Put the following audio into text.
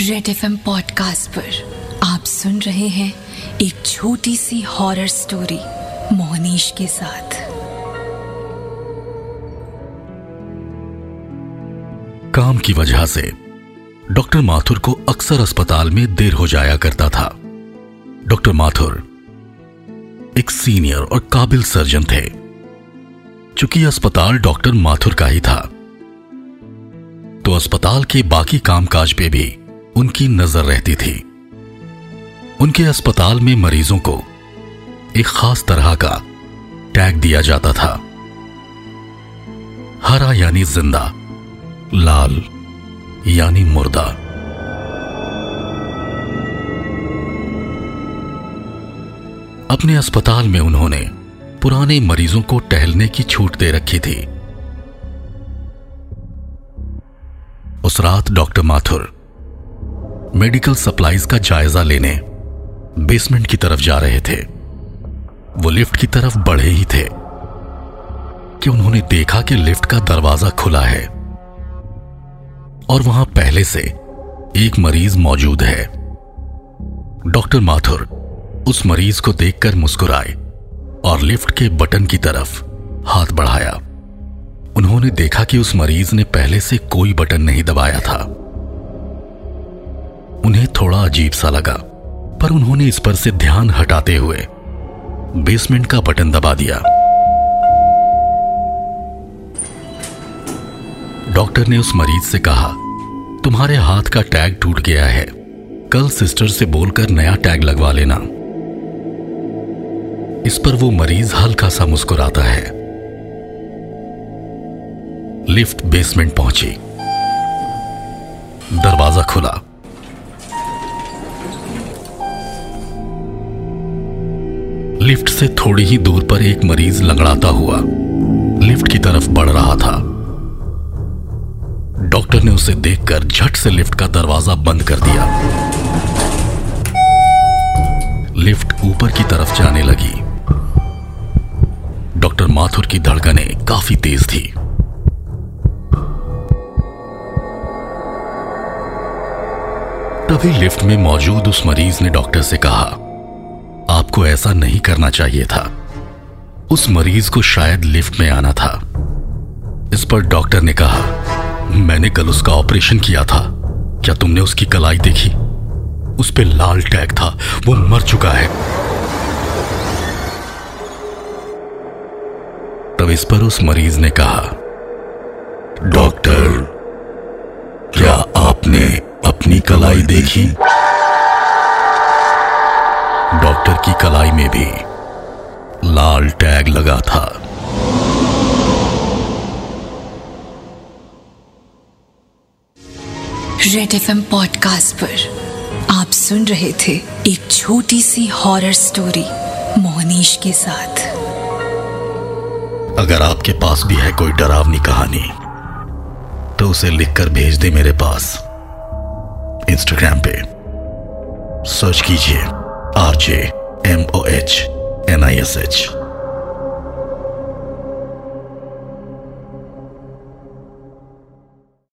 Red F podcast पर आप सुन रहे हैं एक छोटी सी हॉरर स्टोरी मोहनीश के साथ। काम की वजह से डॉक्टर माथुर को अक्सर अस्पताल में देर हो जाया करता था। डॉक्टर माथुर एक सीनियर और काबिल सर्जन थे चूँकि अस्पताल डॉक्टर माथुर का ही था। तो अस्पताल के बाकी कामकाज पे भी उनकी नज़र रहती थी। उनके अस्पताल में मरीजों को एक खास तरह का टैग दिया जाता था। हरा यानी ज़िंदा, लाल यानी मुर्दा। अपने अस्पताल में उन्होंने पुराने मरीजों को टहलने की छूट दे रखी थी। उस रात डॉक्टर माथुर मेडिकल सप्लाईज का जायजा लेने बेसमेंट की तरफ़ जा रहे थे। वो लिफ्ट की तरफ़ बढ़े ही थे कि उन्होंने देखा कि लिफ्ट का दरवाज़ा खुला है और वहाँ पहले से एक मरीज़ मौजूद है। डॉक्टर माथुर उस मरीज़ को देखकर मुस्कुराए और लिफ्ट के बटन की तरफ़ हाथ बढ़ाया। उन्होंने देखा कि उस मरीज़ ने पहले से कोई बटन नहीं दबाया था। उन्हें थोड़ा अजीब सा लगा, पर उन्होंने इस पर से ध्यान हटाते हुए बेसमेंट का बटन दबा दिया। डॉक्टर ने उस मरीज़ से कहा, तुम्हारे हाथ का टैग टूट गया है। कल सिस्टर से बोलकर नया टैग लगवा लेना। इस पर वो मरीज़ हल्का सा मुस्कुराता है। लिफ्ट बेसमेंट पहुँची। दरवाज़ा खुला। लिफ्ट से थोड़ी ही दूर पर एक मरीज़ लंगड़ाता हुआ लिफ्ट की तरफ़ बढ़ रहा था। डॉक्टर ने उसे देखकर झट से लिफ्ट का दरवाज़ा बंद कर दिया। लिफ्ट ऊपर की तरफ़ जाने लगी। डॉक्टर माथुर की धड़कनें काफ़ी तेज थी। तभी लिफ्ट में मौजूद उस मरीज़ ने डॉक्टर से कहा आपको ऐसा नहीं करना चाहिए था। उस मरीज़ को शायद लिफ्ट में आना था। इस पर डॉक्टर ने कहा, मैंने कल उसका ऑपरेशन किया था। क्या तुमने उसकी कलाई देखी? उस पर लाल टैग था। वो मर चुका है। तब इस पर उस मरीज़ ने कहा, डॉक्टर, क्या आपने अपनी कलाई देखी? डॉक्टर की कलाई में भी लाल टैग लगा था। रेड एफ़ एम पॉडकास्ट पर आप सुन रहे थे एक छोटी सी हॉरर स्टोरी मोहनीश के साथ। अगर आपके पास भी है कोई डरावनी कहानी तो उसे लिखकर भेज दे मेरे पास। इंस्टाग्राम पे। सर्च कीजिए। R J M O H N I S H.